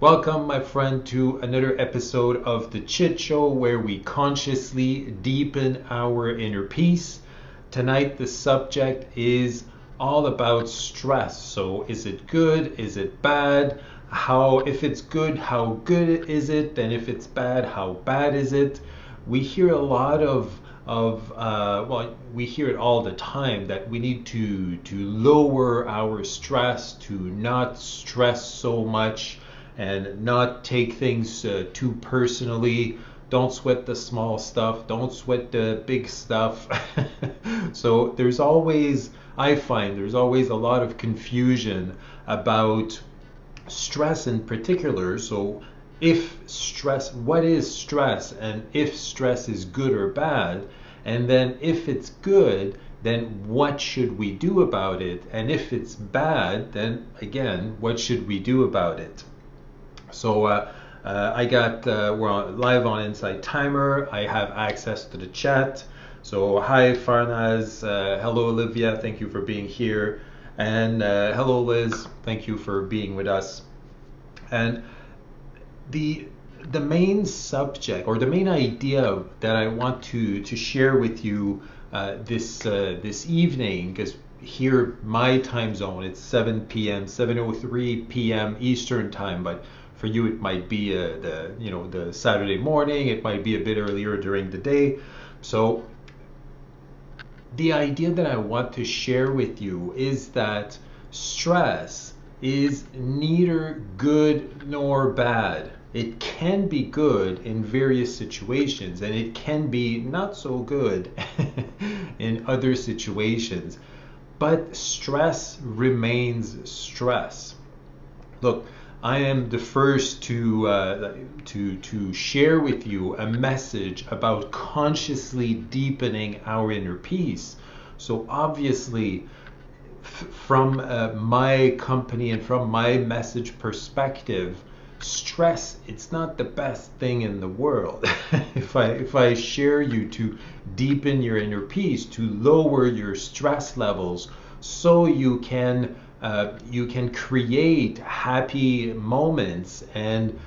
Welcome, my friend, to another episode of The Chit Show where we consciously deepen our inner peace. Tonight, the subject is all about stress. So, is it good? Is it bad? How, if it's good, how good is it? And if it's bad, how bad is it? We hear a lot of of uh, well, we hear it all the time that we need to to lower our stress, to not stress so much, and not take things uh, too personally. Don't sweat the small stuff. Don't sweat the big stuff. so there's always, I find, there's always a lot of confusion about stress in particular. So if stress, what is stress, and if stress is good or bad, and then if it's good, then what should we do about it? And if it's bad, then again, what should we do about it? So uh, uh, I got, uh, we're on, live on Insight Timer. I have access to the chat. So hi Farnaz, uh, hello Olivia, thank you for being here. And uh, hello Liz, thank you for being with us. And the the main subject or the main idea that I want to to share with you uh, this this evening, because here my time zone it's 7 p.m. 7:03 p.m. Eastern time, but for you it might be uh, the you know the Saturday morning, it might be a bit earlier during the day. So the idea that I want to share with you is that stress is neither good nor bad it can be good in various situations and it can be not so good in other situations. But stress remains stress. Look, I am the first to uh, to to share with you a message about consciously deepening our inner peace. So obviously, f- from uh, my company and from my message perspective, stress it's not the best thing in the world if i if i share you to deepen your inner peace to lower your stress levels so you can uh, you can create happy moments and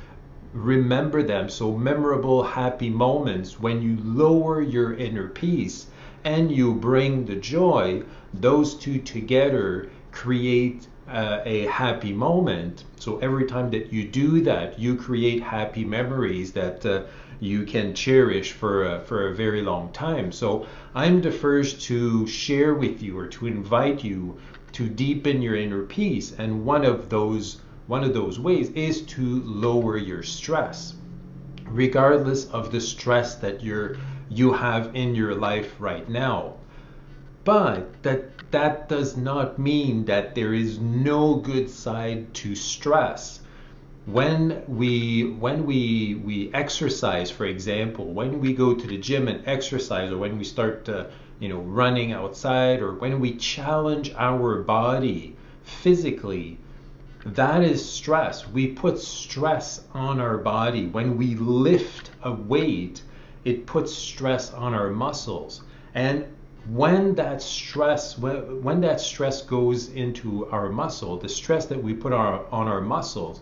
remember them so memorable happy moments when you lower your inner peace and you bring the joy those two together create uh, a happy moment. So every time that you do that, you create happy memories that uh, you can cherish for for a very long time. So I'm the first to share with you or to invite you to deepen your inner peace, and one of those one of those ways is to lower your stress, regardless of the stress that you're you have in your life right now. But that that does not mean that there is no good side to stress. When we when we we exercise, for example, when we go to the gym and exercise, or when we start to, you know running outside, or when we challenge our body physically, that is stress. We put stress on our body. When we lift a weight, it puts stress on our muscles. And when that stress when, when that stress goes into our muscle the stress that we put our, on our muscles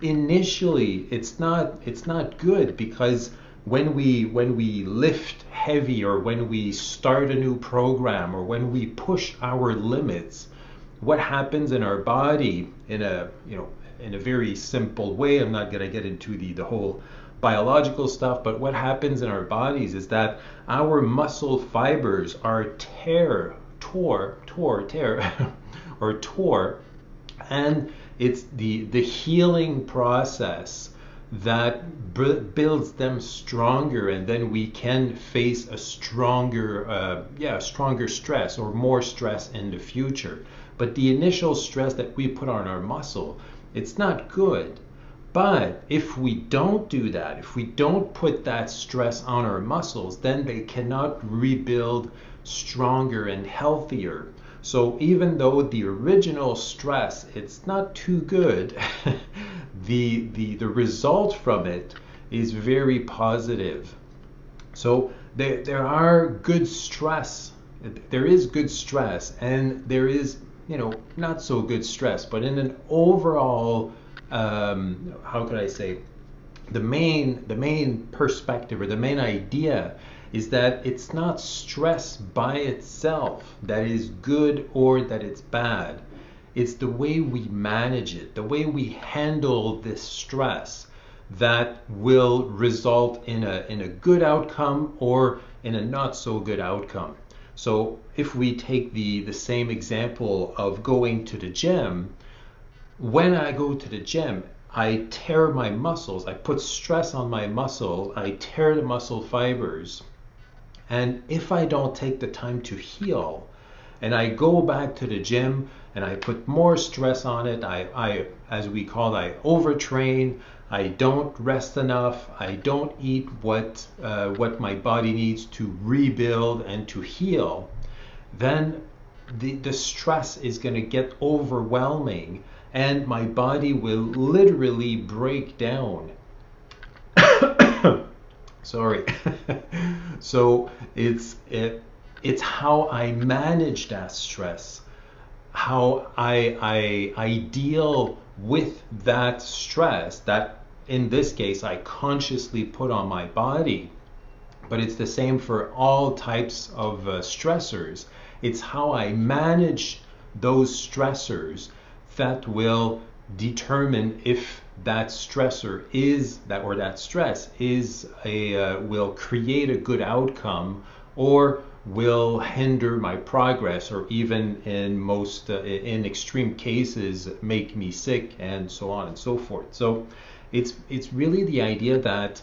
initially it's not it's not good because when we when we lift heavy or when we start a new program or when we push our limits what happens in our body in a you know in a very simple way i'm not going to get into the the whole biological stuff, but what happens in our bodies is that our muscle fibers are tear, tore, tore, tear, or tore, and it's the the healing process that b- builds them stronger, and then we can face a stronger, uh, yeah, stronger stress or more stress in the future. But the initial stress that we put on our muscle, it's not good but if we don't do that, if we don't put that stress on our muscles, then they cannot rebuild stronger and healthier. So even though the original stress it's not too good, the the the result from it is very positive. So there there are good stress. There is good stress and there is, you know, not so good stress, but in an overall um, how could I say, the main the main perspective or the main idea is that it's not stress by itself that is good or that it's bad. It's the way we manage it, the way we handle this stress that will result in a in a good outcome or in a not so good outcome. So if we take the the same example of going to the gym, when I go to the gym, I tear my muscles, I put stress on my muscle, I tear the muscle fibers. And if I don't take the time to heal, and I go back to the gym and I put more stress on it, I, I as we call it, I overtrain, I don't rest enough, I don't eat what uh, what my body needs to rebuild and to heal, then the, the stress is going to get overwhelming and my body will literally break down. Sorry. so it's it, it's how I manage that stress, how I, I I deal with that stress that in this case I consciously put on my body. But it's the same for all types of uh, stressors. It's how I manage those stressors that will determine if that stressor is that or that stress is a uh, will create a good outcome or will hinder my progress or even in most uh, in extreme cases make me sick and so on and so forth so it's it's really the idea that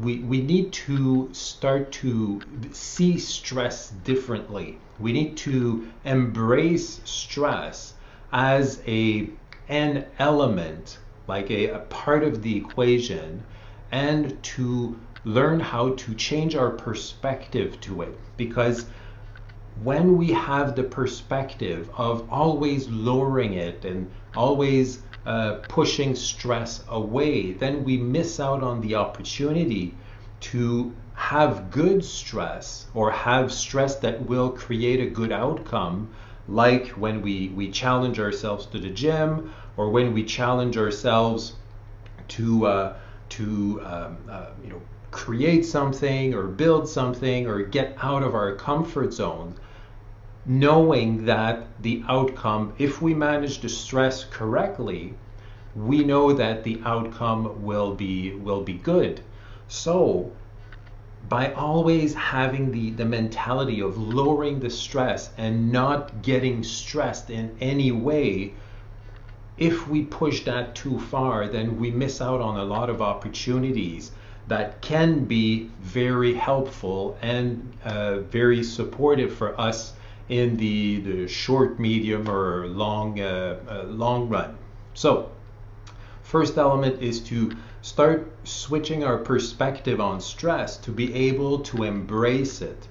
we, we need to start to see stress differently. We need to embrace stress as a an element, like a, a part of the equation, and to learn how to change our perspective to it. Because when we have the perspective of always lowering it and always uh, pushing stress away, then we miss out on the opportunity to have good stress or have stress that will create a good outcome like when we, we challenge ourselves to the gym or when we challenge ourselves to uh, to um, uh, you know create something or build something or get out of our comfort zone knowing that the outcome if we manage to stress correctly we know that the outcome will be will be good. So by always having the, the mentality of lowering the stress and not getting stressed in any way, if we push that too far, then we miss out on a lot of opportunities that can be very helpful and uh, very supportive for us in the, the short, medium, or long, uh, uh, long run. So, first element is to start switching our perspective on stress to be able to embrace it.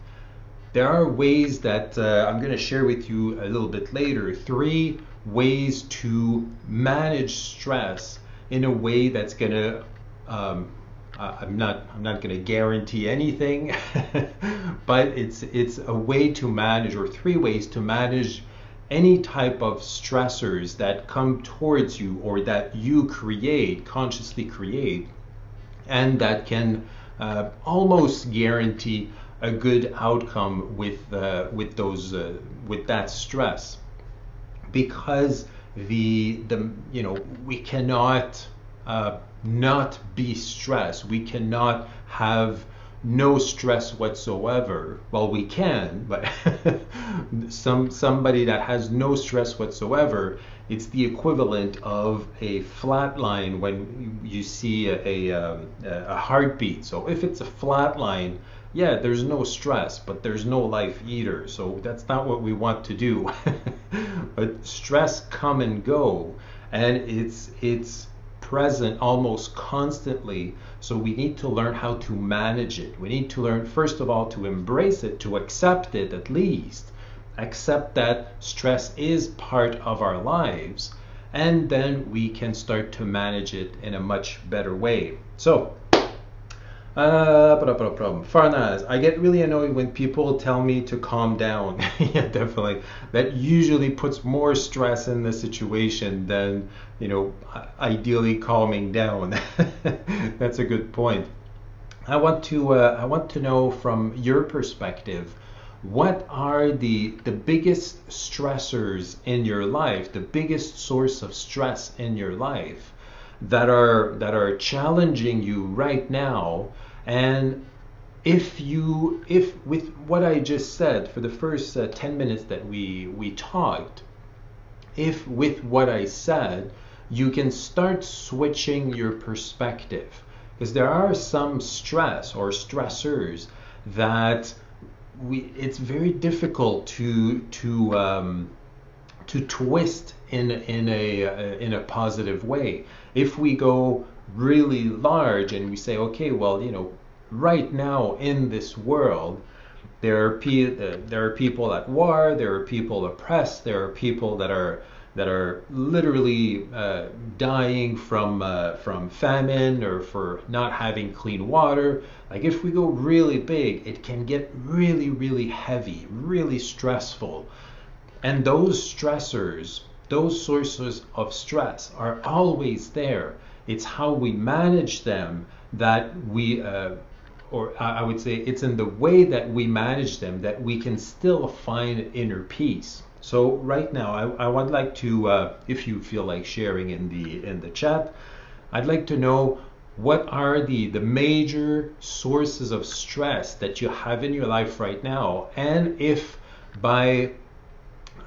There are ways that uh, I'm going to share with you a little bit later. Three ways to manage stress in a way that's going to um, I'm not I'm not going to guarantee anything, but it's it's a way to manage or three ways to manage any type of stressors that come towards you or that you create, consciously create, and that can uh, almost guarantee a good outcome with uh, with those uh, with that stress. Because the the you know we cannot uh, not be stressed we cannot have no stress whatsoever. Well, we can, but some somebody that has no stress whatsoever, it's the equivalent of a flat line when you see a, a, um, a heartbeat. So if it's a flat line, yeah, there's no stress, but there's no life either. So that's not what we want to do. but stress come and go, and it's it's present almost constantly. So we need to learn how to manage it. We need to learn, first of all, to embrace it, to accept it at least, accept that stress is part of our lives, and then we can start to manage it in a much better way. So, Uh, problem. Farnaz, I get really annoyed when people tell me to calm down. yeah, definitely. That usually puts more stress in the situation than, you know, ideally calming down. That's a good point. I want to uh, I want to know from your perspective, what are the the biggest stressors in your life, the biggest source of stress in your life that are that are challenging you right now and if you if with what I just said for the first uh, 10 minutes that we we talked if with what I said you can start switching your perspective because there are some stress or stressors that we it's very difficult to to um, to twist in in a uh, in a positive way. If we go really large and we say, okay, well, you know, right now in this world, there are uh, there are people at war, there are people oppressed, there are people that are that are literally uh, dying from uh, from famine or for not having clean water. Like if we go really big, it can get really really heavy, really stressful. And those stressors, those sources of stress are always there. It's how we manage them that we uh, or I would say it's in the way that we manage them that we can still find inner peace. So right now, I, I would like to, uh, if you feel like sharing in the in the chat, I'd like to know what are the the major sources of stress that you have in your life right now, and if by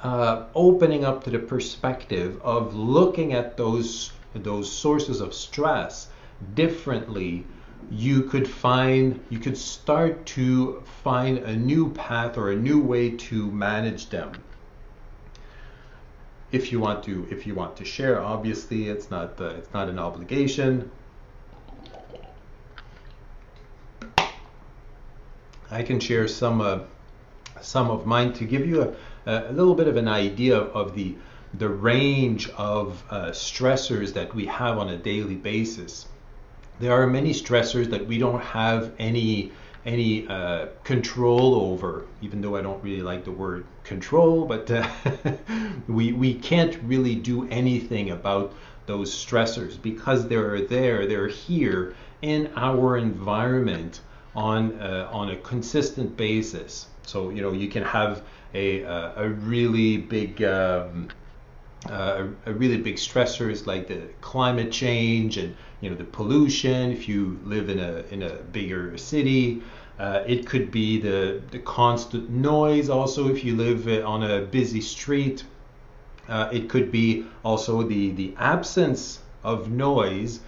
uh, opening up to the perspective of looking at those those sources of stress differently you could find you could start to find a new path or a new way to manage them. If you want to if you want to share obviously it's not the, it's not an obligation. I can share some uh, some of mine to give you a, a little bit of an idea of the the range of uh, stressors that we have on a daily basis. There are many stressors that we don't have any any uh, control over, even though I don't really like the word control, but uh, we, we can't really do anything about those stressors because they're there, they're here in our environment on, uh, on a consistent basis. So, you know, you can have a, uh, a really big um, uh, a, really big stressors like the climate change and you know the pollution. If you live in a in a bigger city uh, it could be the the constant noise. Also if you live uh, on a busy street uh, it could be also the the absence of noise.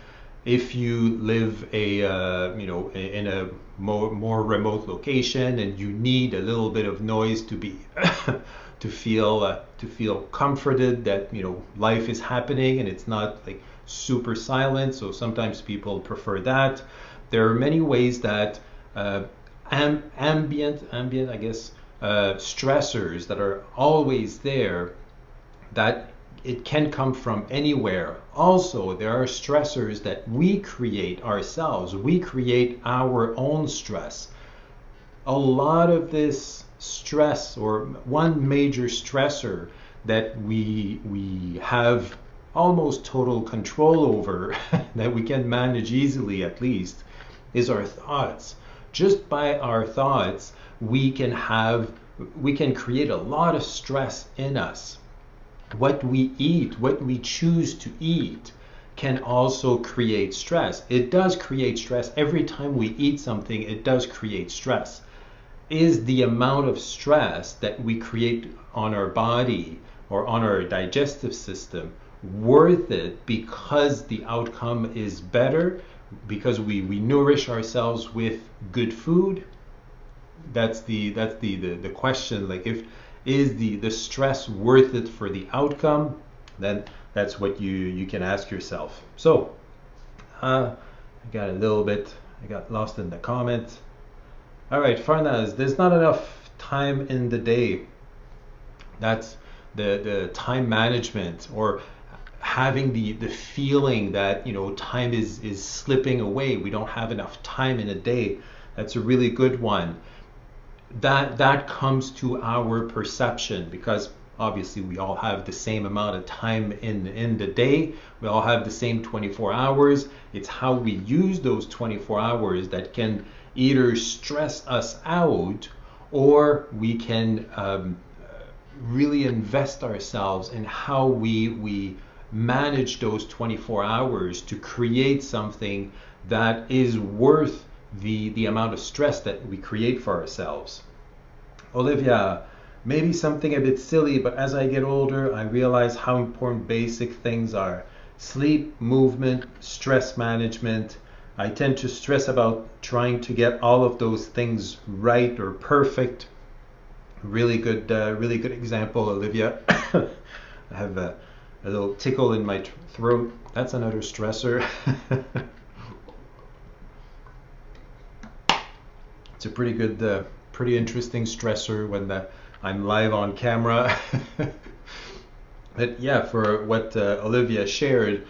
If you live a uh, you know in a more, more remote location and you need a little bit of noise to be to feel uh, to feel comforted that you know life is happening and it's not like super silent. So sometimes people prefer that. There are many ways that uh, am, ambient ambient I guess uh, stressors that are always there that it can come from anywhere. Also, there are stressors that we create ourselves. We create our own stress. A lot of this stress or one major stressor that we we have almost total control over that we can manage easily at least is our thoughts. Just by our thoughts we can have we can create a lot of stress in us. What we eat what we choose to eat can also create stress. It does create stress. Every time we eat something it does create stress is the amount of stress that we create on our body or on our digestive system worth it because the outcome is better because we, we nourish ourselves with good food? That's the that's the, the the question. Like if is the the stress worth it for the outcome? Then that's what you you can ask yourself. So uh, I got a little bit I got lost in the comment all right, Farnaz, there's not enough time in the day. That's the, the time management or having the the feeling that you know time is is slipping away. We don't have enough time in a day. That's a really good one. That that comes to our perception because obviously we all have the same amount of time in in the day. We all have the same 24 hours. It's how we use those 24 hours that can either stress us out or we can um, really invest ourselves in how we we manage those 24 hours to create something that is worth the the amount of stress that we create for ourselves. Olivia, maybe something a bit silly, but as I get older, I realize how important basic things are. Sleep, movement, stress management. I tend to stress about trying to get all of those things right or perfect. Really good, uh, really good example, Olivia. I have a a little tickle in my throat. That's another stressor. it's a pretty good, uh, pretty interesting stressor when the, I'm live on camera. but yeah, for what uh, Olivia shared,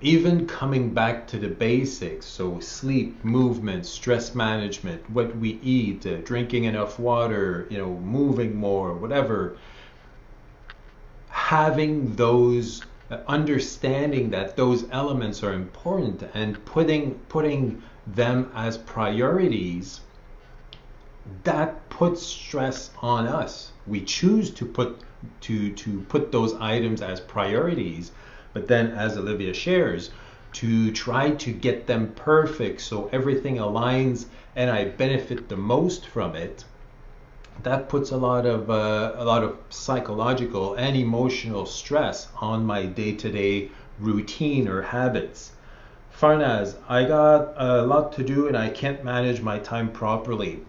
even coming back to the basics, so sleep, movement, stress management, what we eat, uh, drinking enough water, you know, moving more, whatever having those uh, understanding that those elements are important and putting putting them as priorities that puts stress on us. We choose to put to to put those items as priorities but then as olivia shares to try to get them perfect so everything aligns and i benefit the most from it that puts a lot of uh, a lot of psychological and emotional stress on my day-to-day routine or habits. Farnaz, I got a lot to do and I can't manage my time properly.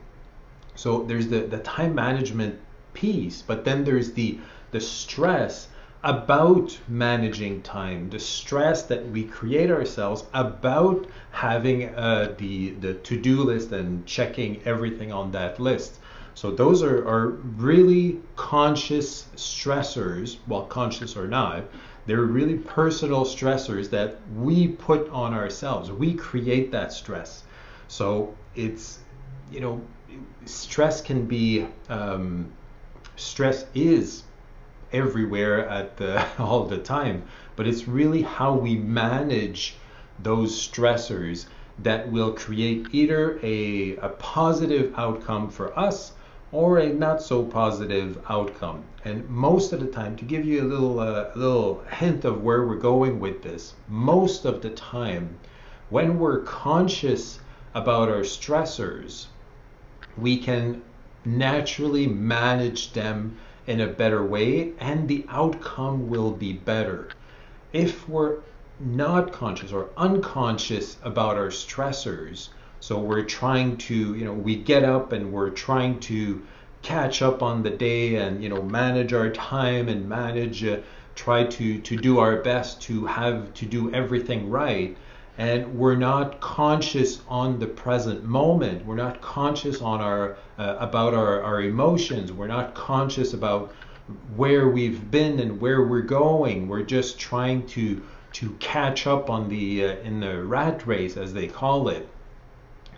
So there's the, the time management piece, but then there's the the stress about managing time, the stress that we create ourselves about having uh, the the to-do list and checking everything on that list. So those are, are really conscious stressors, well, conscious or not, they're really personal stressors that we put on ourselves. We create that stress. So it's, you know, stress can be, um, stress is everywhere at the, all the time, but it's really how we manage those stressors that will create either a, a positive outcome for us or a not so positive outcome. And most of the time, to give you a little, uh, little hint of where we're going with this, most of the time, when we're conscious about our stressors, we can naturally manage them in a better way and the outcome will be better. If we're not conscious or unconscious about our stressors, so we're trying to, you know, we get up and we're trying to catch up on the day and, you know, manage our time and manage, uh, try to, to do our best to have, to do everything right. And we're not conscious on the present moment. We're not conscious on our, uh, about our, our emotions. We're not conscious about where we've been and where we're going. We're just trying to, to catch up on the, uh, in the rat race, as they call it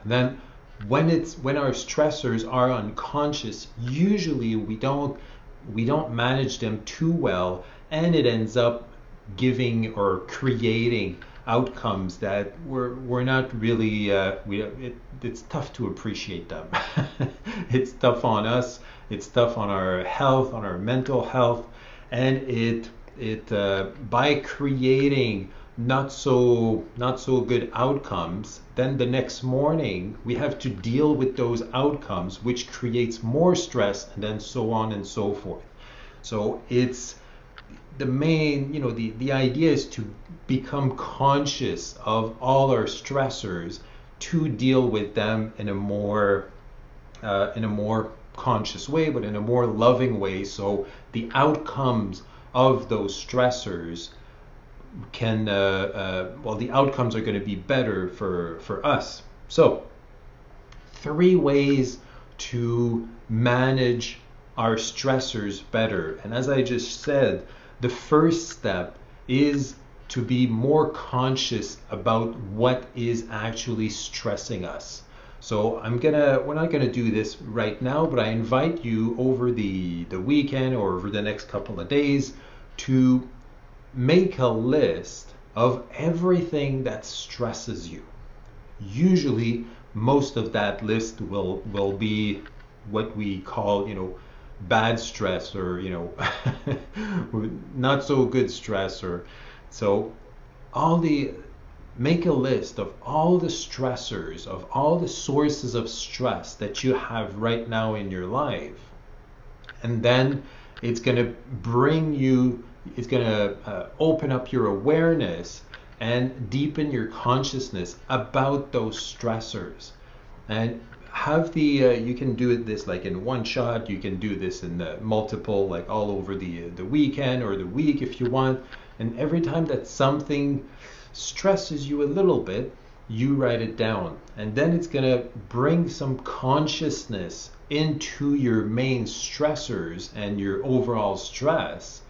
then when it's when our stressors are unconscious, usually we don't we don't manage them too well and it ends up giving or creating outcomes that we're we're not really uh, we it, it's tough to appreciate them. It's tough on us it's tough on our health on our mental health and it it uh, by creating not so not so good outcomes then the next morning we have to deal with those outcomes which creates more stress and then so on and so forth. So it's the main you know the the idea is to become conscious of all our stressors to deal with them in a more uh, in a more conscious way but in a more loving way so the outcomes of those stressors can uh, uh, well the outcomes are going to be better for for us. So three ways to manage our stressors better. And as i just said the first step is to be more conscious about what is actually stressing us. So I'm gonna we're not gonna do this right now, but I invite you over the the weekend or over the next couple of days to make a list of everything that stresses you. Usually most of that list will will be what we call, you know, bad stress or, you know, not so good stress or so all the make a list of all the stressors, of all the sources of stress that you have right now in your life. And then it's going to bring you, it's going to uh, open up your awareness and deepen your consciousness about those stressors. And have the uh, you can do this like in one shot you can do this in the multiple like all over the the weekend or the week if you want and every time that something stresses you a little bit, you write it down. And then it's going to bring some consciousness into your main stressors and your overall stress.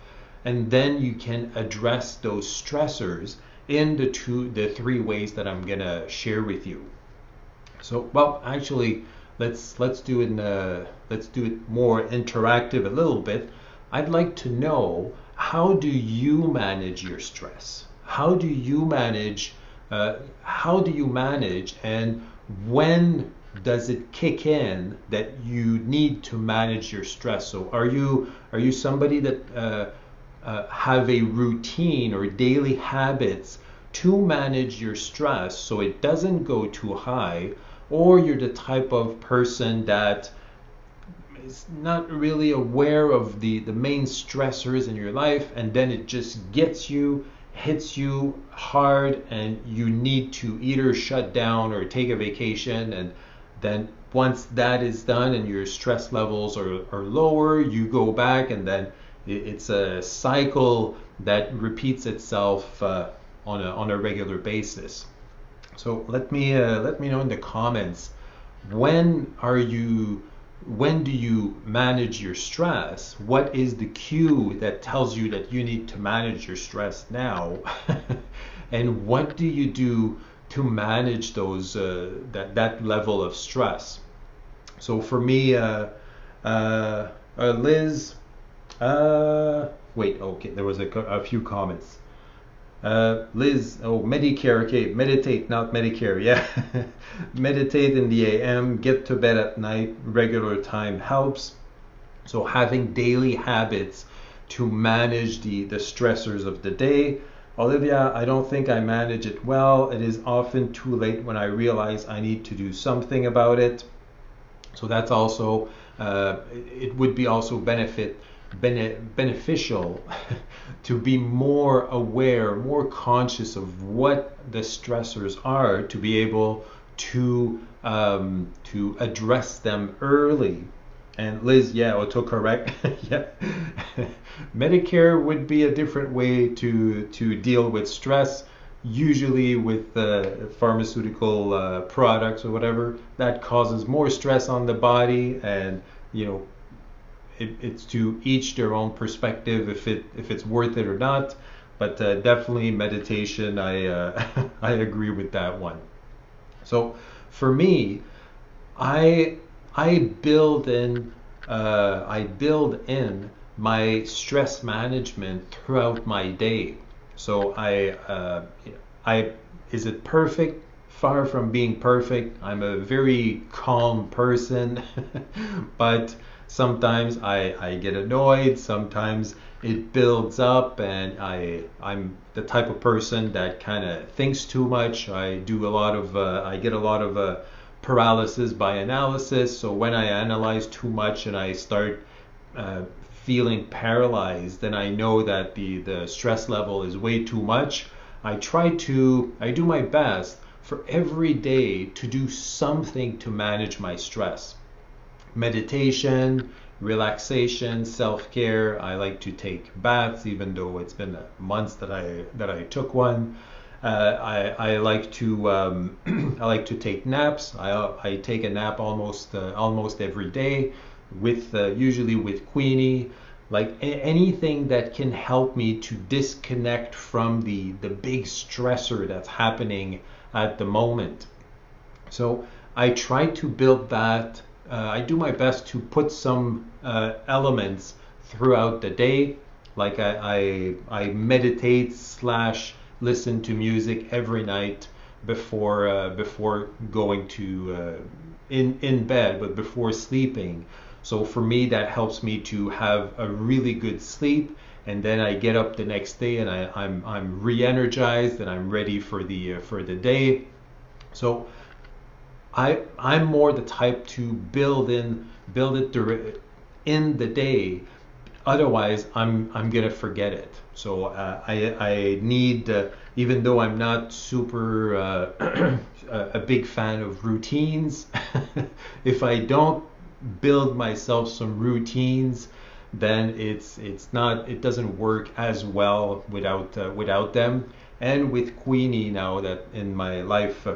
And then you can address those stressors in the two the three ways that I'm going to share with you. So, well, actually, let's let's do it uh, let's do it more interactive a little bit. I'd like to know how do you manage your stress? How do you manage? Uh, how do you manage, and when does it kick in that you need to manage your stress? So, are you are you somebody that uh, uh, have a routine or daily habits to manage your stress so it doesn't go too high, or you're the type of person that is not really aware of the, the main stressors in your life, and then it just gets you, hits you hard, and you need to either shut down or take a vacation. And then once that is done and your stress levels are, are lower, you go back, and then it, it's a cycle that repeats itself uh, on, a, on a regular basis. So let me uh, let me know in the comments when are you when do you manage your stress? What is the cue that tells you that you need to manage your stress now? and what do you do to manage those uh, that that level of stress? So for me, uh, uh, uh Liz, uh, wait, okay, there was a, a few comments. Uh, Liz, oh, Medicare, okay, meditate, not Medicare, yeah. meditate in the AM, get to bed at night, regular time helps. So having daily habits to manage the, the stressors of the day. Olivia, I don't think I manage it well. It is often too late when I realize I need to do something about it. So that's also, uh, it would be also benefit bene- beneficial to be more aware, more conscious of what the stressors are, to be able to um, to address them early. And Liz, yeah, autocorrect. yeah, Medicare would be a different way to to deal with stress. Usually with uh, pharmaceutical uh, products or whatever, that causes more stress on the body, and you know it, it's to each their own perspective if it if it's worth it or not. But uh, definitely meditation. I uh, I agree with that one. So for me, I I build in uh, I build in my stress management throughout my day. So I uh, I is it perfect? Far from being perfect. I'm a very calm person, but sometimes I, I get annoyed sometimes it builds up and I I'm the type of person that kind of thinks too much. I do a lot of uh, I get a lot of uh, paralysis by analysis. So when I analyze too much and I start uh, feeling paralyzed then I know that the the stress level is way too much. I try to I do my best for every day to do something to manage my stress meditation, relaxation, self-care. I like to take baths, even though it's been months that I that I took one. Uh, I, I like to um, I like to take naps. I, I take a nap almost uh, almost every day, with uh, usually with Queenie. like a- anything that can help me to disconnect from the the big stressor that's happening at the moment. So I try to build that. Uh, I do my best to put some uh, elements throughout the day. Like I, I, I meditate slash listen to music every night before uh, before going to uh, in in bed, but before sleeping. So for me, that helps me to have a really good sleep, and then I get up the next day and I, I'm I'm re-energized and I'm ready for the uh, for the day. So I I'm more the type to build in build it in the day. Otherwise, I'm I'm gonna forget it. So uh, I I need uh, even though I'm not super uh, a big fan of routines. if I don't build myself some routines, then it's it's not it doesn't work as well without uh, without them. And with Queenie now that in my life, uh,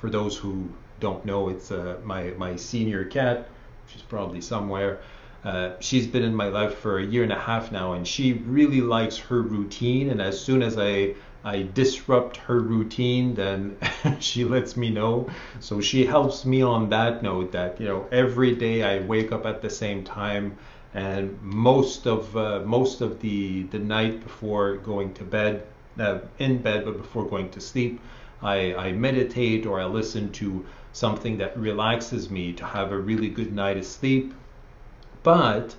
for those who don't know, it's uh, my my senior cat. She's probably somewhere. Uh, she's been in my life for a year and a half now, and she really likes her routine. And as soon as I I disrupt her routine, then she lets me know. So she helps me on that note that you know every day I wake up at the same time, and most of uh, most of the the night before going to bed, uh, in bed but before going to sleep, I, I meditate or I listen to something that relaxes me to have a really good night of sleep. But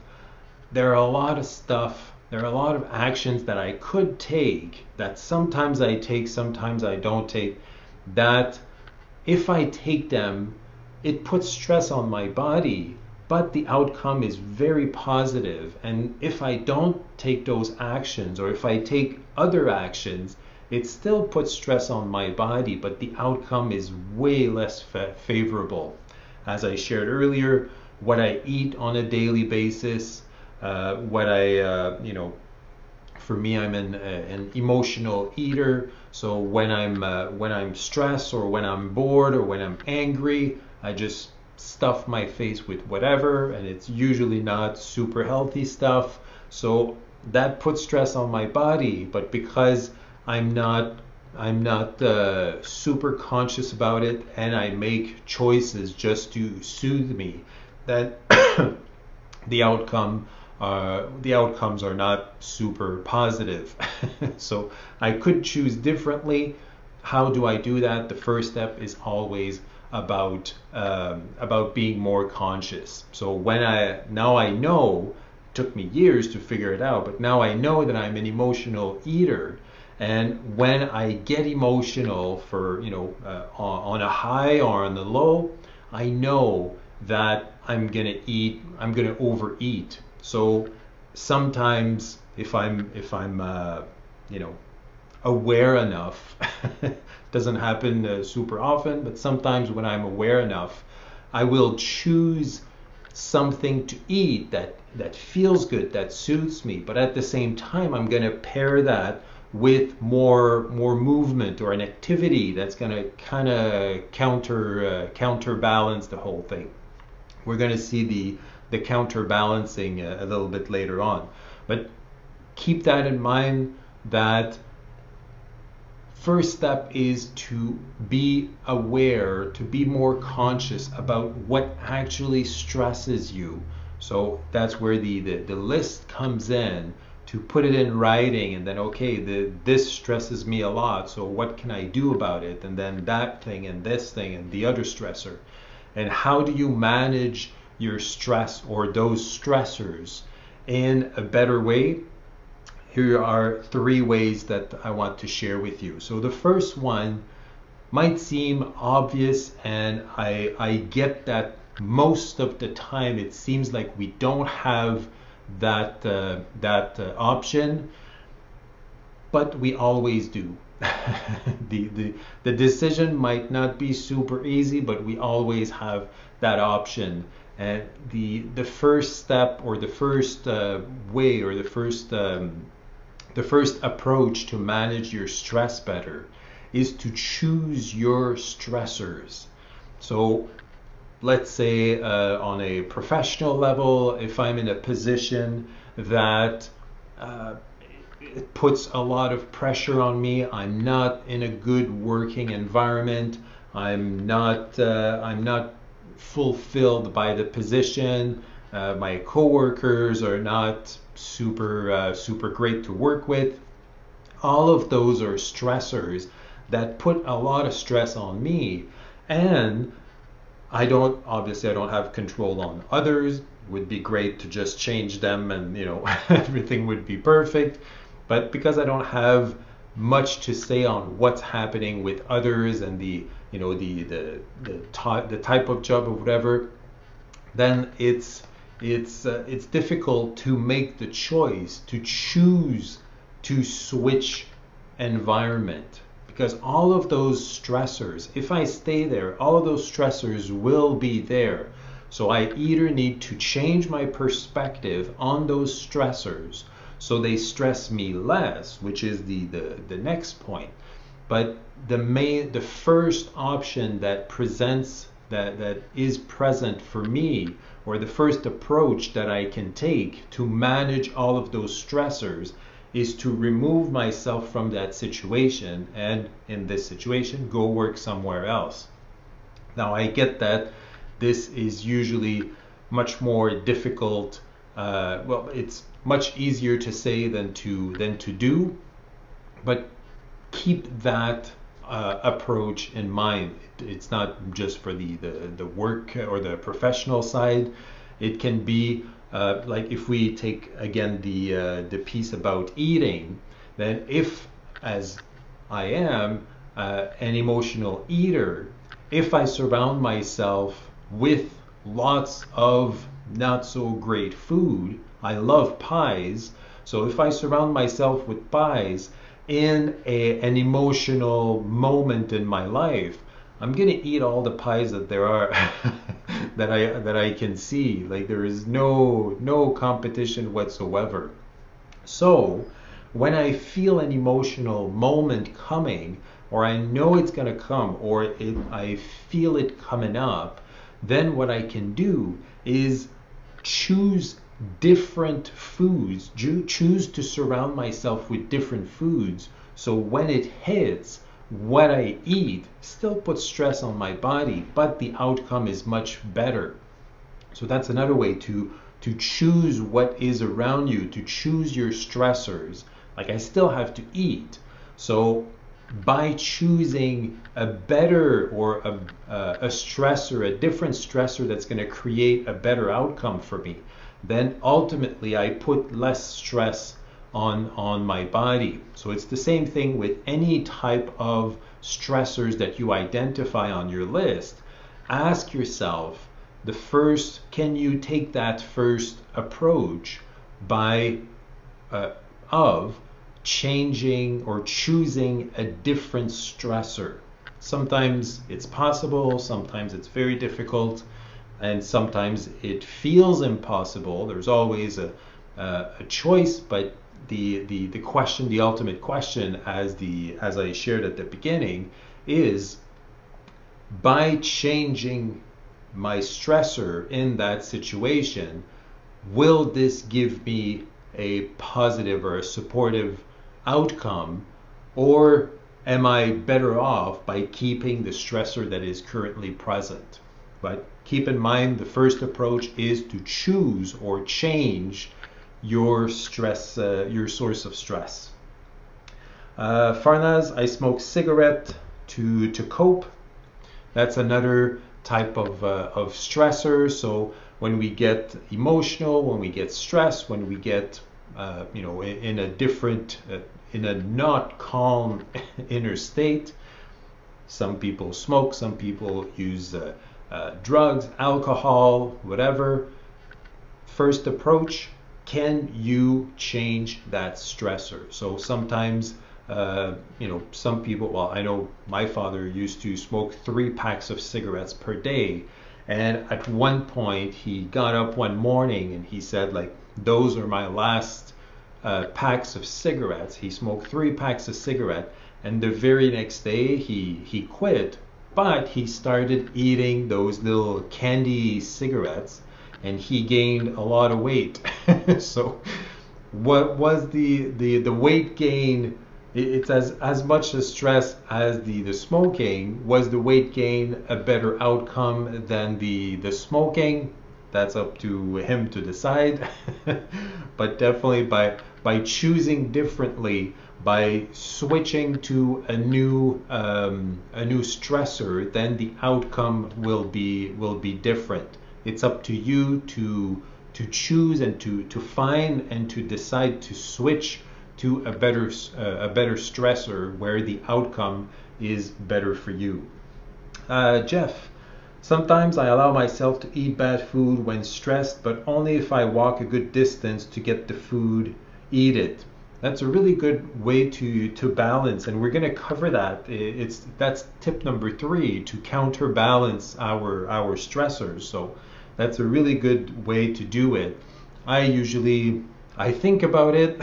there are a lot of stuff, there are a lot of actions that I could take that sometimes I take, sometimes I don't take, that if I take them, it puts stress on my body, but the outcome is very positive. And if I don't take those actions, or if I take other actions, it still puts stress on my body, but the outcome is way less fa- favorable. As I shared earlier, what I eat on a daily basis, uh, what I, uh, you know, for me, I'm an, uh, an emotional eater. So when I'm uh, when I'm stressed or when I'm bored or when I'm angry, I just stuff my face with whatever, and it's usually not super healthy stuff. So that puts stress on my body. But because I'm not I'm not uh, super conscious about it, and I make choices just to soothe me that the outcome uh, the outcomes are not super positive. so I could choose differently. How do I do that? The first step is always about um, about being more conscious. So when I now I know took me years to figure it out, but now I know that I'm an emotional eater. And when I get emotional for you know uh, on, a high or on the low, I know that I'm gonna eat, I'm gonna overeat. So sometimes if I'm if I'm uh, you know aware enough, doesn't happen uh, super often, but sometimes when I'm aware enough, I will choose something to eat that that feels good, that suits me, but at the same time I'm gonna pair that with more more movement or an activity that's going to kind of counter uh, counterbalance the whole thing we're going to see the the counterbalancing a, a little bit later on. But keep that in mind that first step is to be aware, to be more conscious about what actually stresses you. So that's where the, the, the list comes in to put it in writing and then okay the this stresses me a lot so what can I do about it and then that thing and this thing and the other stressor and how do you manage your stress or those stressors in a better way? Here are three ways that I want to share with you. So the first one might seem obvious, and I, I get that most of the time it seems like we don't have that uh, that uh, option, but we always do. the, the the decision might not be super easy, but we always have that option. And the the first step or the first uh, way or the first um, the first approach to manage your stress better is to choose your stressors. So let's say uh, on a professional level, if I'm in a position that uh, it puts a lot of pressure on me. I'm not in a good working environment. I'm not uh, I'm not fulfilled by the position. Uh, my coworkers are not super uh, super great to work with. All of those are stressors that put a lot of stress on me, and I don't obviously I don't have control on others. Would be great to just change them, and you know everything would be perfect. But because I don't have much to say on what's happening with others and the you know the the the, ty- the type of job or whatever, then it's it's uh, it's difficult to make the choice to choose to switch environment because all of those stressors if i stay there all of those stressors will be there. So i either need to change my perspective on those stressors so they stress me less which is the the, the next point. But the main the first option that presents that that is present for me or the first approach that I can take to manage all of those stressors is to remove myself from that situation and in this situation go work somewhere else. Now I get that this is usually much more difficult. Uh, well, it's much easier to say than to than to do, but keep that uh, approach in mind. It's not just for the, the, the work or the professional side. It can be uh, like if we take again the uh, the piece about eating, then if as I am uh, an emotional eater, if I surround myself with lots of not so great food, I love pies. So if I surround myself with pies, in a, an emotional moment in my life, I'm gonna eat all the pies that there are that I that I can see. Like there is no no competition whatsoever. So when I feel an emotional moment coming, or I know it's gonna come, or it, I feel it coming up, then what I can do is choose different foods, choose to surround myself with different foods. So when it hits, what I eat still puts stress on my body, but the outcome is much better. So that's another way to to choose what is around you, to choose your stressors. Like I still have to eat. So by choosing a better or a, a stressor, a different stressor that's going to create a better outcome for me, then ultimately I put less stress on on my body. So it's the same thing with any type of stressors that you identify on your list. Ask yourself the first can you take that first approach by uh, of changing or choosing a different stressor. Sometimes it's possible, sometimes it's very difficult and sometimes it feels impossible. There's always a, uh, a choice, but the, the, the question, the ultimate question, as the as I shared at the beginning, is by changing my stressor in that situation, will this give me a positive or a supportive outcome, or am I better off by keeping the stressor that is currently present? But keep in mind the first approach is to choose or change your stress, uh, your source of stress. Uh, Farnaz, I smoke cigarette to to cope. That's another type of uh, of stressor. So when we get emotional, when we get stressed, when we get uh, you know in, in a different, uh, in a not calm inner state, some people smoke, some people use uh, uh, drugs, alcohol, whatever. First approach can you change that stressor? So sometimes, uh, you know, some people, well, I know my father used to smoke three packs of cigarettes per day. And at one point, he got up one morning and he said, like, those are my last uh, packs of cigarettes. He smoked three packs of cigarette, and the very next day he he quit but he started eating those little candy cigarettes and he gained a lot of weight. so what was the the the weight gain? It's as as much a stress as the the smoking. Was the weight gain a better outcome than the the smoking? That's up to him to decide. but definitely by by choosing differently, by switching to a new um, a new stressor, then the outcome will be will be different. It's up to you to to choose and to to find and to decide to switch to a better uh, a better stressor where the outcome is better for you. Uh, Jeff, sometimes I allow myself to eat bad food when stressed, but only if I walk a good distance to get the food, eat it. That's a really good way to to balance, and we're going to cover that. It's that's tip number three to counterbalance our our stressors. So that's a really good way to do it. I usually I think about it,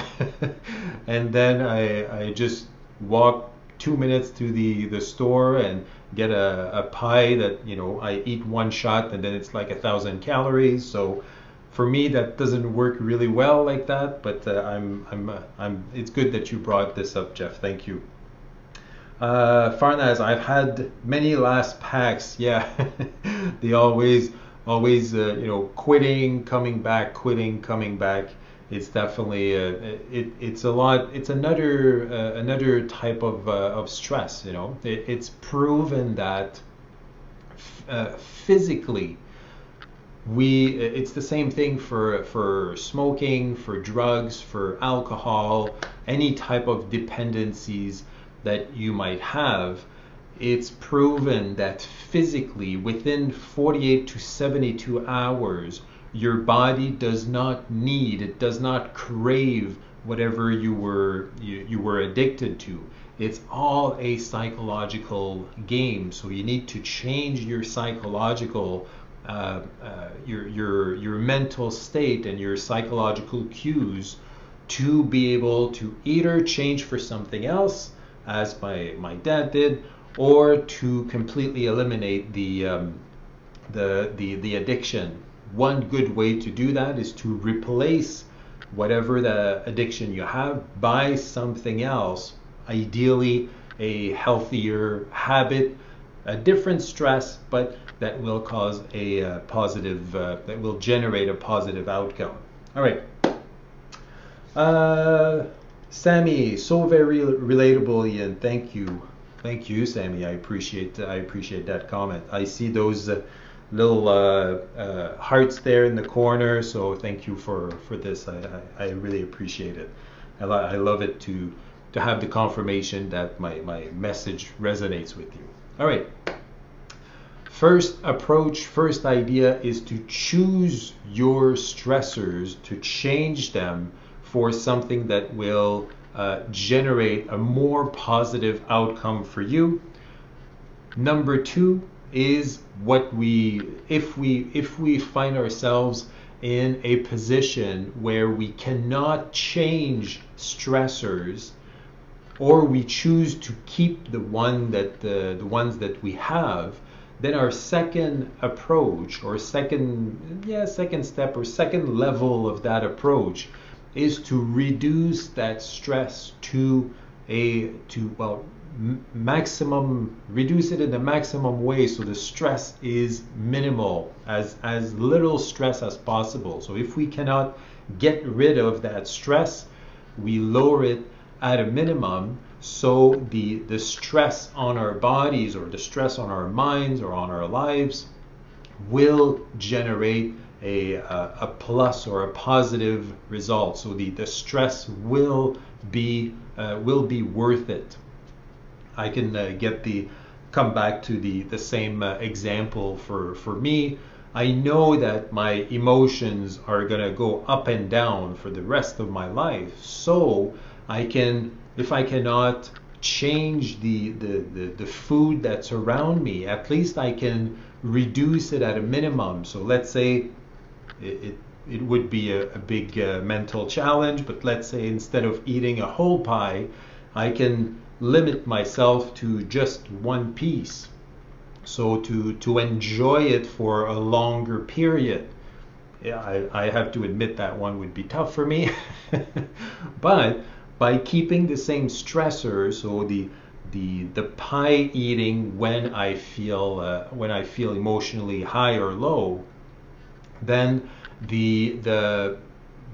and then I I just walk two minutes to the the store and get a, a pie that you know I eat one shot and then it's like a thousand calories. So for me that doesn't work really well like that but uh, i'm i'm uh, i'm it's good that you brought this up jeff thank you uh farnaz i've had many last packs yeah they always always uh, you know quitting coming back quitting coming back. It's definitely uh, it, it's a lot it's another uh, another type of uh, of stress you know. It, it's proven that f- uh, physically we it's the same thing for for smoking for drugs for alcohol any type of dependencies that you might have it's proven that physically within 48 to 72 hours your body does not need it does not crave whatever you were you, you were addicted to. It's all a psychological game so you need to change your psychological uh, uh, your your your mental state and your psychological cues to be able to either change for something else, as my my dad did, or to completely eliminate the um, the the the addiction. One good way to do that is to replace whatever the addiction you have by something else, ideally a healthier habit, a different stress, but that will cause a uh, positive, uh, that will generate a positive outcome. All right. Uh, Sammy, so very relatable, Ian. Thank you, thank you, Sammy. I appreciate, I appreciate that comment. I see those uh, little uh, uh, hearts there in the corner, so thank you for for this. I I, I really appreciate it. I, lo- I love it to to have the confirmation that my my message resonates with you. All right. First approach, first idea is to choose your stressors, to change them for something that will uh, generate a more positive outcome for you. Number two is what we, if we, if we find ourselves in a position where we cannot change stressors, or we choose to keep the one that the, the ones that we have, then our second approach or second yeah second step or second level of that approach is to reduce that stress to a to well maximum reduce it in the maximum way so the stress is minimal as as little stress as possible. So if we cannot get rid of that stress we lower it at a minimum so the the stress on our bodies or the stress on our minds or on our lives will generate a, a, a plus or a positive result. So the, the stress will be uh, will be worth it. I can uh, get the come back to the the same uh, example for for me. I know that my emotions are going to go up and down for the rest of my life. So i can if I cannot change the, the, the, the, food that's around me, at least I can reduce it at a minimum. So let's say it, it, would be a, a big uh, mental challenge, but let's say instead of eating a whole pie, I can limit myself to just one piece. So to, to enjoy it for a longer period. I, I have to admit that one would be tough for me. but by keeping the same stressors, so the the the pie eating when I feel uh, when I feel emotionally high or low, then the the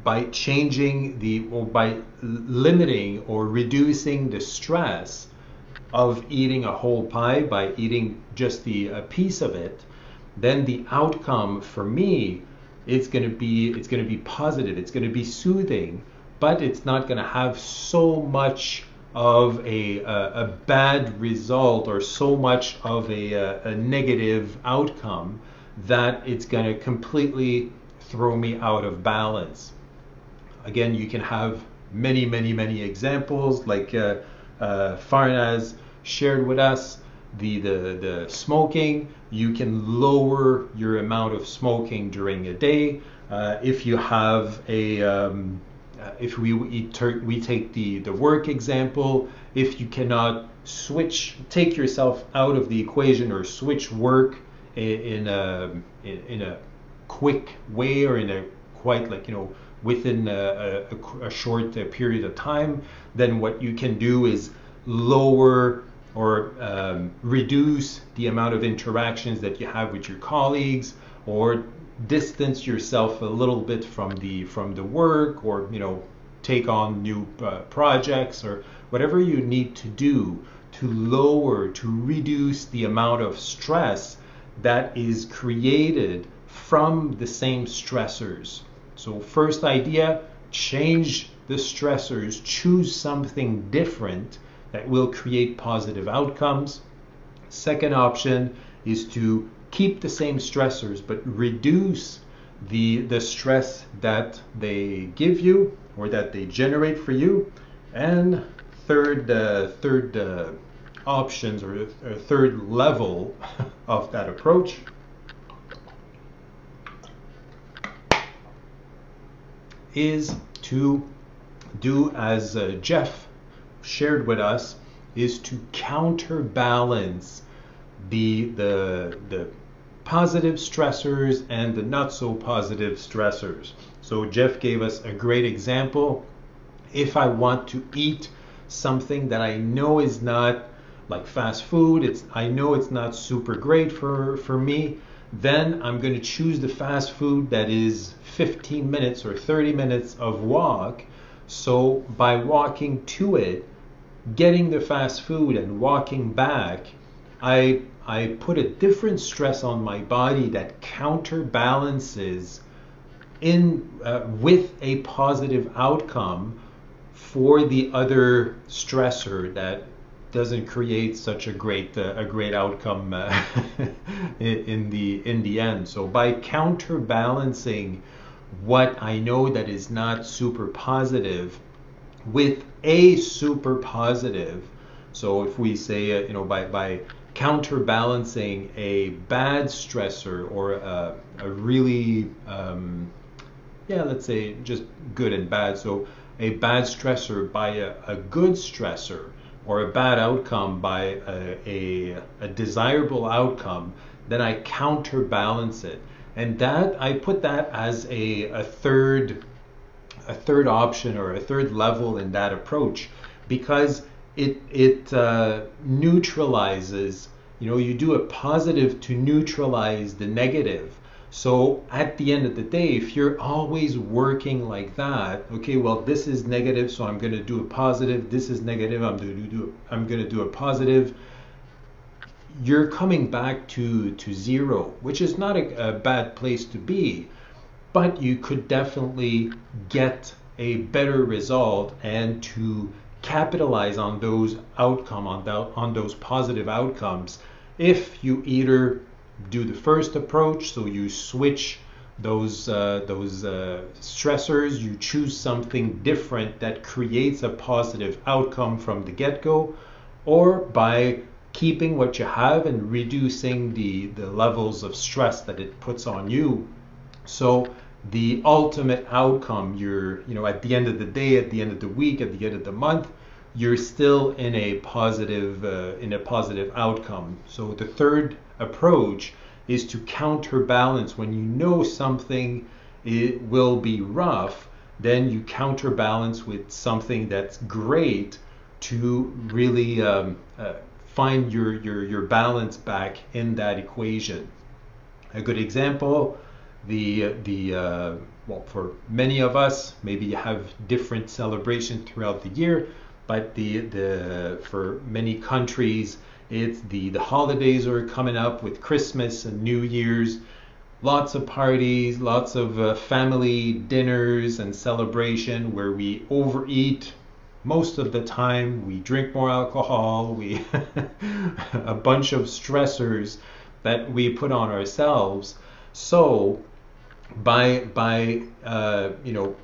by changing the or by limiting or reducing the stress of eating a whole pie by eating just the a piece of it, then the outcome for me it's going to be it's going to be positive, it's going to be soothing, but it's not going to have so much of a, a, a, bad result or so much of a, a, a negative outcome that it's going to completely throw me out of balance. Again, you can have many, many, many examples like uh, uh, Farnaz shared with us. The, the, the smoking, you can lower your amount of smoking during a day. Uh, if you have a, um, uh, if we, we, we take the, the work example, if you cannot switch, take yourself out of the equation or switch work in, a, in, in a quick way or in a quite like, you know, within a, a, a short uh, period of time, then what you can do is lower or um, reduce the amount of interactions that you have with your colleagues or distance yourself a little bit from the from the work or you know take on new uh, projects or whatever you need to do to lower to reduce the amount of stress that is created from the same stressors so first idea change the stressors choose something different that will create positive outcomes. Second option is to keep the same stressors but reduce the, the stress that they give you or that they generate for you. And third, uh, third uh, options or, or third level of that approach is to do as uh, Jeff shared with us is to counterbalance the the the positive stressors and the not so positive stressors. So Jeff gave us a great example. If I want to eat something that I know is not like fast food, it's I know it's not super great for for me, then I'm going to choose the fast food that is 15 minutes or 30 minutes of walk. So by walking to it, getting the fast food and walking back, I I put a different stress on my body that counterbalances in uh, with a positive outcome for the other stressor that doesn't create such a great uh, a great outcome uh, in the in the end. So by counterbalancing what I know that is not super positive with a super positive. So if we say, uh, you know, by, by counterbalancing a bad stressor or a, a really, um, yeah, let's say just good and bad. So a bad stressor by a, a good stressor or a bad outcome by a, a, a desirable outcome, then I counterbalance it. And that I put that as a, a third a third option or a third level in that approach because it it uh, neutralizes you know you do a positive to neutralize the negative so at the end of the day if you're always working like that okay well this is negative so i'm going to do a positive. This is negative i'm going to do i'm going to do a positive. You're coming back to to zero which is not a, a bad place to be but you could definitely get a better result and to capitalize on those outcome on, on those positive outcomes if you either do the first approach. So you switch those uh, those uh, stressors. You choose something different that creates a positive outcome from the get-go or by keeping what you have and reducing the the levels of stress that it puts on you. So the ultimate outcome you're you know at the end of the day at the end of the week at the end of the month you're still in a positive uh, in a positive outcome. So the third approach is to counterbalance. When you know something it will be rough, then you counterbalance with something that's great to really um, uh, find your, your, your balance back in that equation. A good example, the, the uh, well, for many of us, maybe you have different celebrations throughout the year, but the, the, for many countries, it's the, the holidays are coming up with Christmas and New Year's lots of parties, lots of uh, family dinners and celebration where we overeat most of the time. We drink more alcohol. We a bunch of stressors that we put on ourselves. So by by uh, you know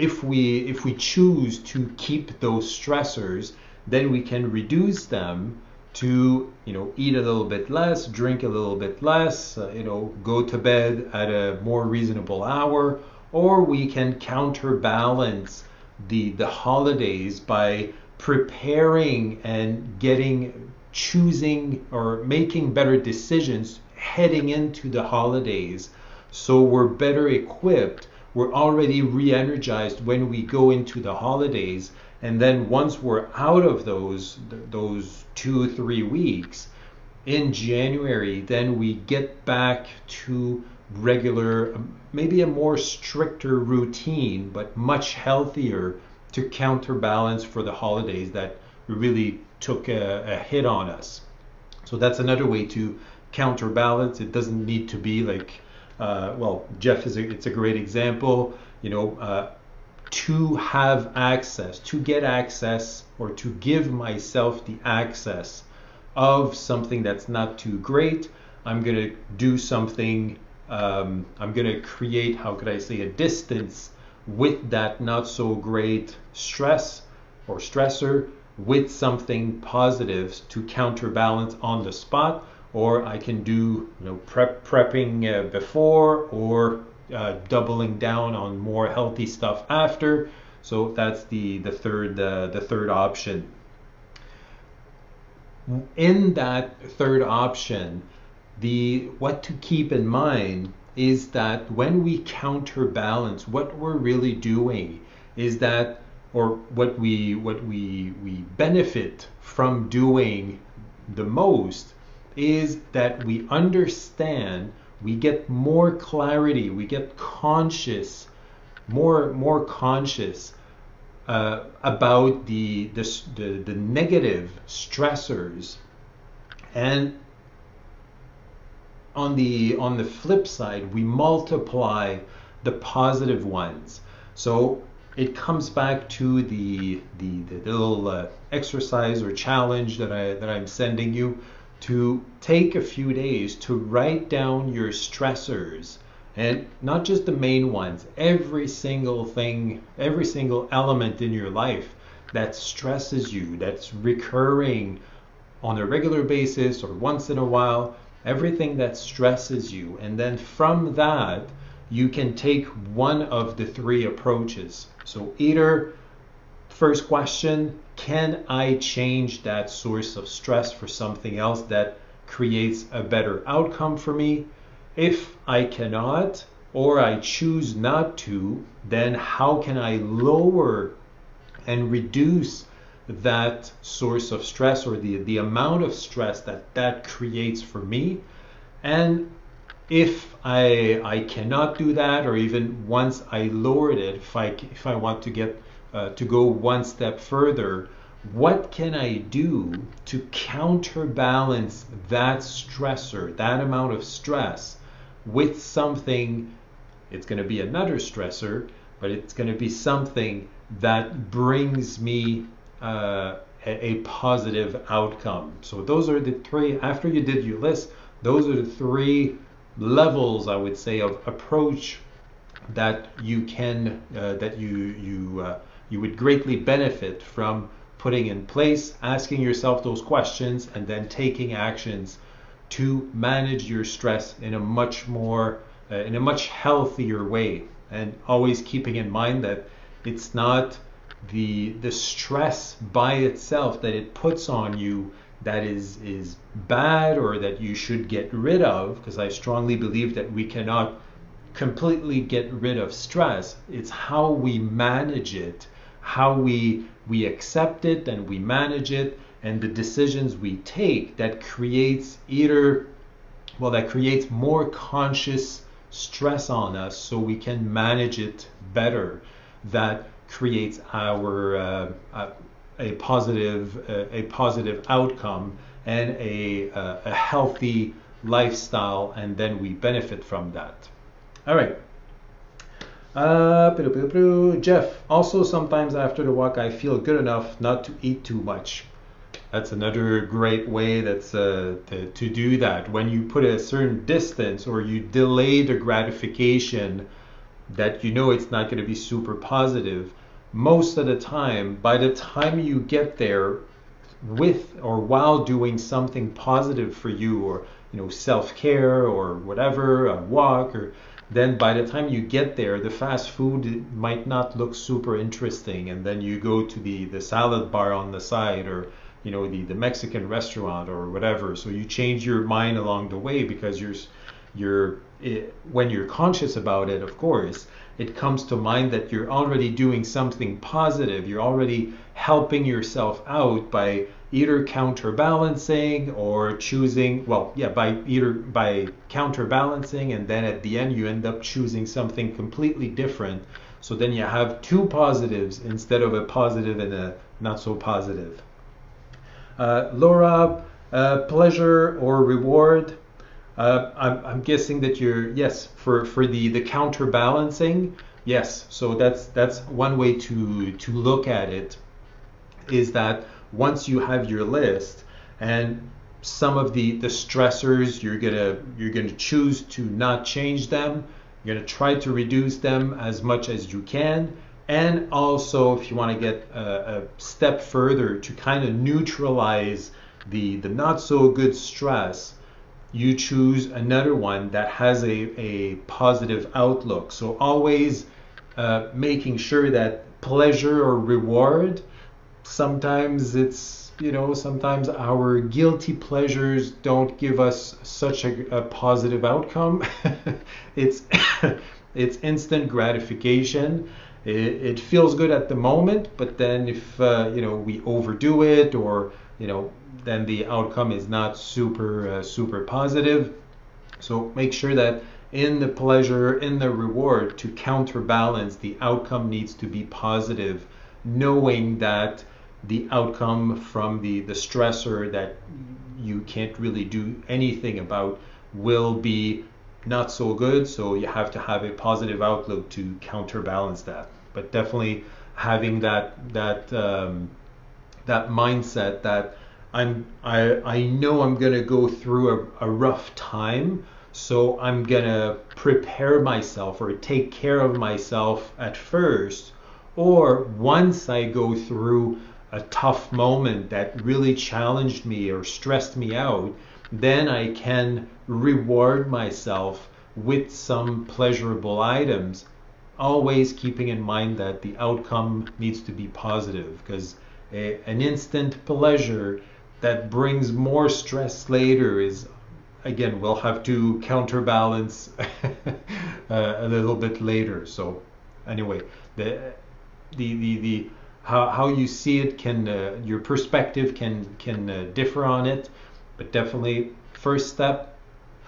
if we if we choose to keep those stressors, then we can reduce them to you know eat a little bit less, drink a little bit less, uh, you know go to bed at a more reasonable hour, or we can counterbalance the the holidays by preparing and getting choosing or making better decisions heading into the holidays. So we're better equipped we're already re-energized when we go into the holidays and then once we're out of those those two three weeks in January, then we get back to regular, um, maybe a more stricter routine, but much healthier to counterbalance for the holidays that really took a, a hit on us. So that's another way to counterbalance. It doesn't need to be like, uh, well, Jeff is a, it's a great example. You know, uh, to have access, to get access, or to give myself the access of something that's not too great. I'm going to do something, um, I'm going to create, how could I say, a distance with that not so great stress or stressor with something positive to counterbalance on the spot or I can do you know prep prepping uh, before or uh, doubling down on more healthy stuff after. So that's the the third uh, the third option. In that third option, the what to keep in mind is that when we counterbalance, what we're really doing is that, or what we what we we benefit from doing the most is that we understand we get more clarity, we get conscious, more more conscious uh, about the, the, the the negative stressors, and on the on the flip side, we multiply the positive ones. So it comes back to the the, the little uh, exercise or challenge that I that I'm sending you to take a few days to write down your stressors and not just the main ones, every single thing, every single element in your life that stresses you, that's recurring on a regular basis or once in a while, everything that stresses you. And then from that, you can take one of the three approaches. So either First question Can I change that source of stress for something else that creates a better outcome for me? If I cannot, or I choose not to, then how can I lower and reduce that source of stress or the, the amount of stress that that creates for me? And if I, I cannot do that, or even once I lowered it, if I, if I want to get uh, to go one step further, what can I do to counterbalance that stressor, that amount of stress, with something? It's going to be another stressor, but it's going to be something that brings me uh, a, a positive outcome. So, those are the three, after you did your list, those are the three levels, I would say, of approach that you can, uh, that you, you, uh, you would greatly benefit from putting in place, asking yourself those questions, and then taking actions to manage your stress in a much more, uh, in a much healthier way. And always keeping in mind that it's not the the stress by itself that it puts on you that is is bad or that you should get rid of because I strongly believe that we cannot completely get rid of stress. It's how we manage it, how we we accept it and we manage it and the decisions we take that creates either well that creates more conscious stress on us so we can manage it better that creates our uh, uh, a positive uh, a positive outcome and a, uh, a healthy lifestyle and then we benefit from that. All right uh, Jeff, also sometimes after the walk I feel good enough not to eat too much. That's another great way that's uh, to, to do that. When you put a certain distance or you delay the gratification that you know it's not going to be super positive, most of the time, by the time you get there with or while doing something positive for you or you know self-care or whatever, a walk or then by the time you get there, the fast food might not look super interesting, and then you go to the the salad bar on the side or you know the the Mexican restaurant or whatever. So you change your mind along the way because you're you're it, when you're conscious about it, of course, it comes to mind that you're already doing something positive. You're already helping yourself out by either counterbalancing or choosing well yeah by either by counterbalancing and then at the end you end up choosing something completely different. So then you have two positives instead of a positive and a not so positive. Uh, laura uh, pleasure or reward? Uh, I'm, I'm guessing that you're yes for for the the counterbalancing yes. So that's that's one way to to look at it is that once you have your list and some of the the stressors you're gonna you're gonna choose to not change them. You're gonna try to reduce them as much as you can. And also if you want to get a, a step further to kind of neutralize the the not so good stress you choose another one that has a, a positive outlook. So always uh, making sure that pleasure or reward sometimes it's you know sometimes our guilty pleasures don't give us such a, a positive outcome. It's it's instant gratification. It, it, feels good at the moment but then if uh, you know we overdo it or you know then the outcome is not super uh, super positive. So make sure that in the pleasure in the reward to counterbalance the outcome needs to be positive knowing that the outcome from the, the stressor that you can't really do anything about will be not so good. So you have to have a positive outlook to counterbalance that. But definitely having that that um, that mindset that I'm I I know I'm gonna go through a, a rough time, so I'm gonna prepare myself or take care of myself at first, or once I go through a tough moment that really challenged me or stressed me out, then I can reward myself with some pleasurable items, always keeping in mind that the outcome needs to be positive because an instant pleasure that brings more stress later is again we'll have to counterbalance uh, a little bit later. So anyway the the the, the how, how you see it can uh, your perspective can can uh, differ on it. But definitely first step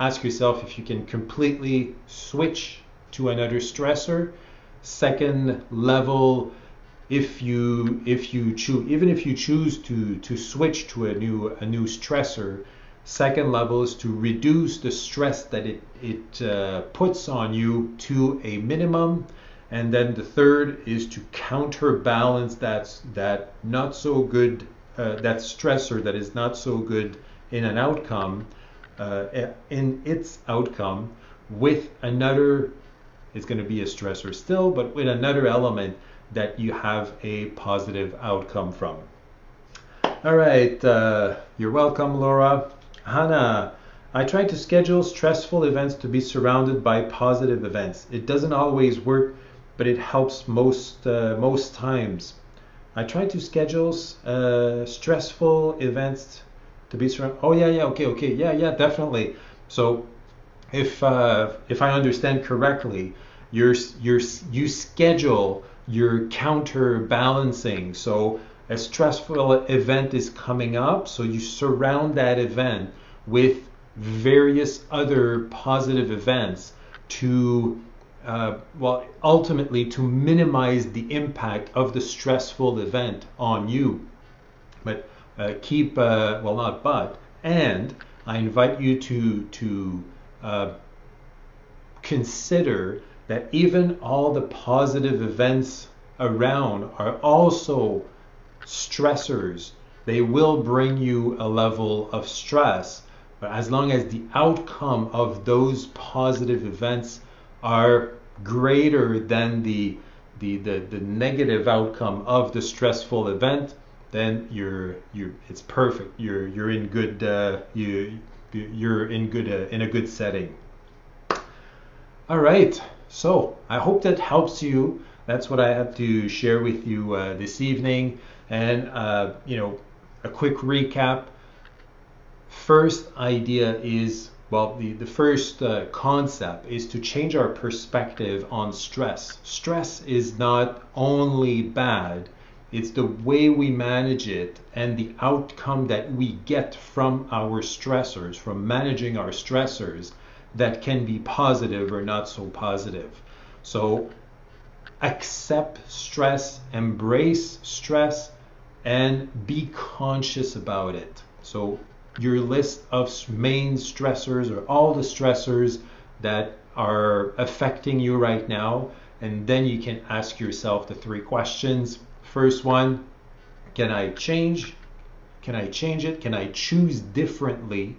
ask yourself if you can completely switch to another stressor. Second level if you if you choose even if you choose to to switch to a new a new stressor second level is to reduce the stress that it it uh, puts on you to a minimum and then the third is to counterbalance that that not so good uh, that stressor that is not so good in an outcome uh, in its outcome with another it's going to be a stressor still but with another element that you have a positive outcome from all right uh, you're welcome laura hannah I try to schedule stressful events to be surrounded by positive events. It doesn't always work but it helps most uh, most times. I try to schedule uh, stressful events to be surrounded. Oh yeah, yeah, okay, okay, yeah, yeah, definitely. So if uh, if I understand correctly, you're, you're, you schedule your counterbalancing. So a stressful event is coming up, so you surround that event with various other positive events to uh, well ultimately to minimize the impact of the stressful event on you. But uh, keep uh, well not but and i invite you to to uh, consider that even all the positive events around are also stressors. They will bring you a level of stress but as long as the outcome of those positive events are greater than the, the, the, the negative outcome of the stressful event, then you're you're it's perfect. You're you're in good uh, you you're in good uh, in a good setting. All right. So I hope that helps you. That's what I have to share with you uh, this evening. And uh, you know, a quick recap first idea is well, the, the first uh, concept is to change our perspective on stress. Stress is not only bad, it's the way we manage it and the outcome that we get from our stressors, from managing our stressors, that can be positive or not so positive. So accept stress, embrace stress, and be conscious about it. So your list of main stressors or all the stressors that are affecting you right now. And then you can ask yourself the three questions. First one, can I change? Can I change it? Can I choose differently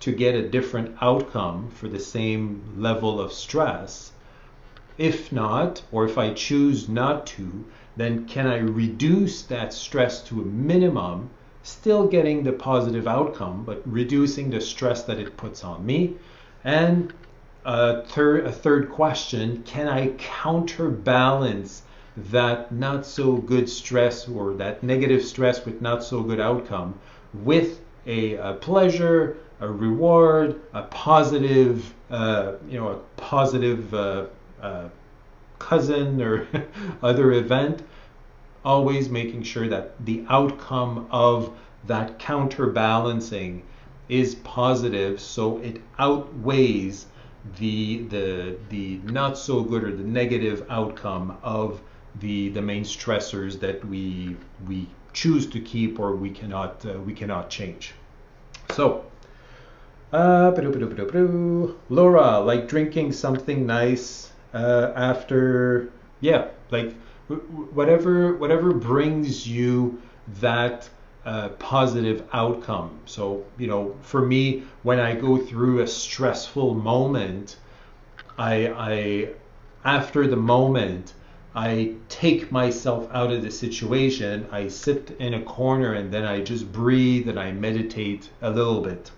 to get a different outcome for the same level of stress? If not, or if I choose not to, then can I reduce that stress to a minimum still getting the positive outcome, but reducing the stress that it puts on me. And a third, a third question can I counterbalance that not so good stress or that negative stress with not so good outcome with a, a pleasure, a reward, a positive, uh, you know, a positive uh, uh, cousin or other event always making sure that the outcome of that counterbalancing is positive so it outweighs the the the not so good or the negative outcome of the the main stressors that we we choose to keep or we cannot uh, we cannot change. So uh, Laura, like drinking something nice uh, after, yeah, like whatever whatever brings you that uh, positive outcome. So you know, for me, when I go through a stressful moment, I, I after the moment, I take myself out of the situation. I sit in a corner and then I just breathe and I meditate a little bit.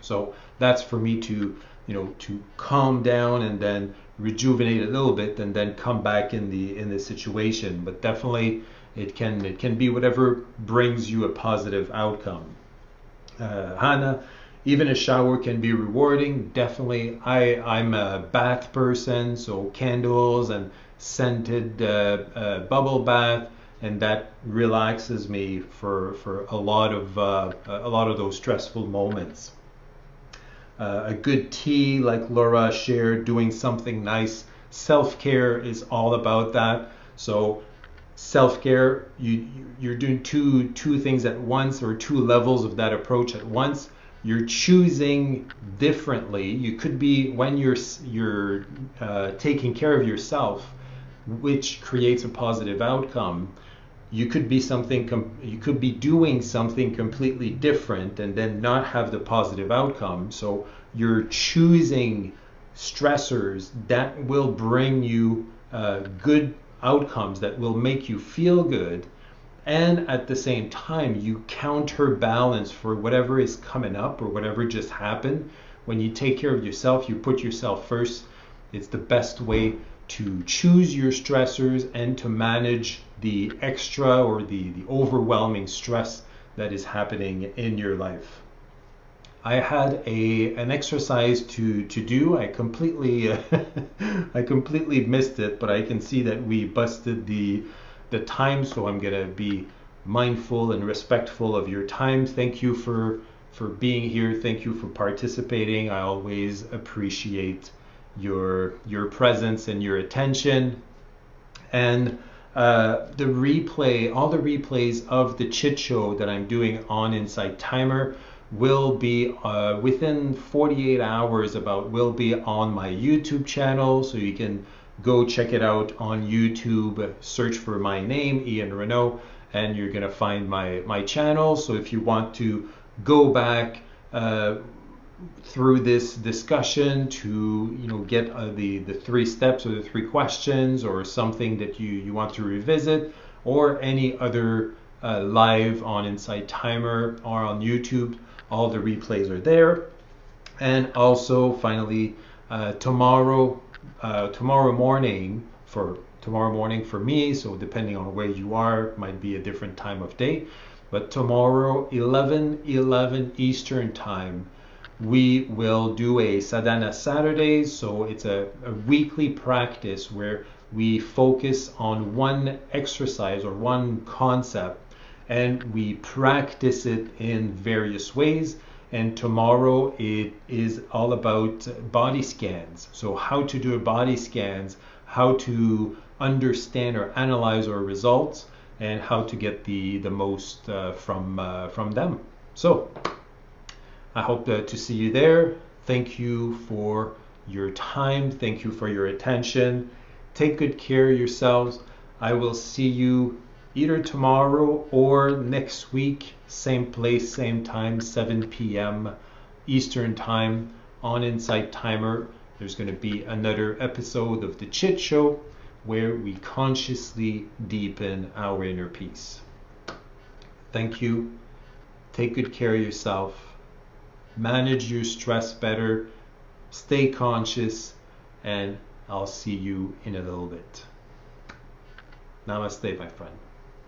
So that's for me to you know to calm down and then rejuvenate a little bit and then come back in the in the situation. But definitely it can it can be whatever brings you a positive outcome. Uh, hannah even a shower can be rewarding. Definitely i i'm a bath person so candles and scented uh, uh, bubble bath and that relaxes me for for a lot of uh, a lot of those stressful moments uh, a good tea, like Laura shared, doing something nice. Self care is all about that. So self care, you you're doing two two things at once or two levels of that approach at once. You're choosing differently. You could be when you're you're uh, taking care of yourself, which creates a positive outcome you could be something you could be doing something completely different and then not have the positive outcome. So you're choosing stressors that will bring you uh, good outcomes that will make you feel good. And at the same time you counterbalance for whatever is coming up or whatever just happened. When you take care of yourself you put yourself first. It's the best way to choose your stressors and to manage the extra or the, the overwhelming stress that is happening in your life. I had a an exercise to to do. I completely I completely missed it, but I can see that we busted the the time, so I'm gonna be mindful and respectful of your time. Thank you for for being here. Thank you for participating. I always appreciate your your presence and your attention. And uh, the replay, all the replays of the chit show that I'm doing on Insight Timer will be uh, within 48 hours about will be on my YouTube channel so you can go check it out on YouTube search for my name Ian Renaud and you're gonna find my my channel so if you want to go back uh, through this discussion to you know get uh, the the three steps or the three questions or something that you you want to revisit or any other uh, live on Insight Timer or on YouTube all the replays are there. And also, finally, uh, tomorrow, uh, tomorrow morning for tomorrow morning for me. So depending on where you are, might be a different time of day. But tomorrow, 11 11 Eastern time, we will do a sadhana Saturday. So it's a, a weekly practice where we focus on one exercise or one concept and we practice it in various ways. And tomorrow it is all about body scans. So, how to do body scans, how to understand or analyze our results, and how to get the, the most uh, from, uh, from them. So, I hope to, to see you there. Thank you for your time. Thank you for your attention. Take good care of yourselves. I will see you either tomorrow or next week, same place, same time, 7 p.m. Eastern Time on Insight Timer. There's going to be another episode of The Chit Show where we consciously deepen our inner peace. Thank you. Take good care of yourself. Manage your stress better. Stay conscious. And I'll see you in a little bit. Namaste, my friend.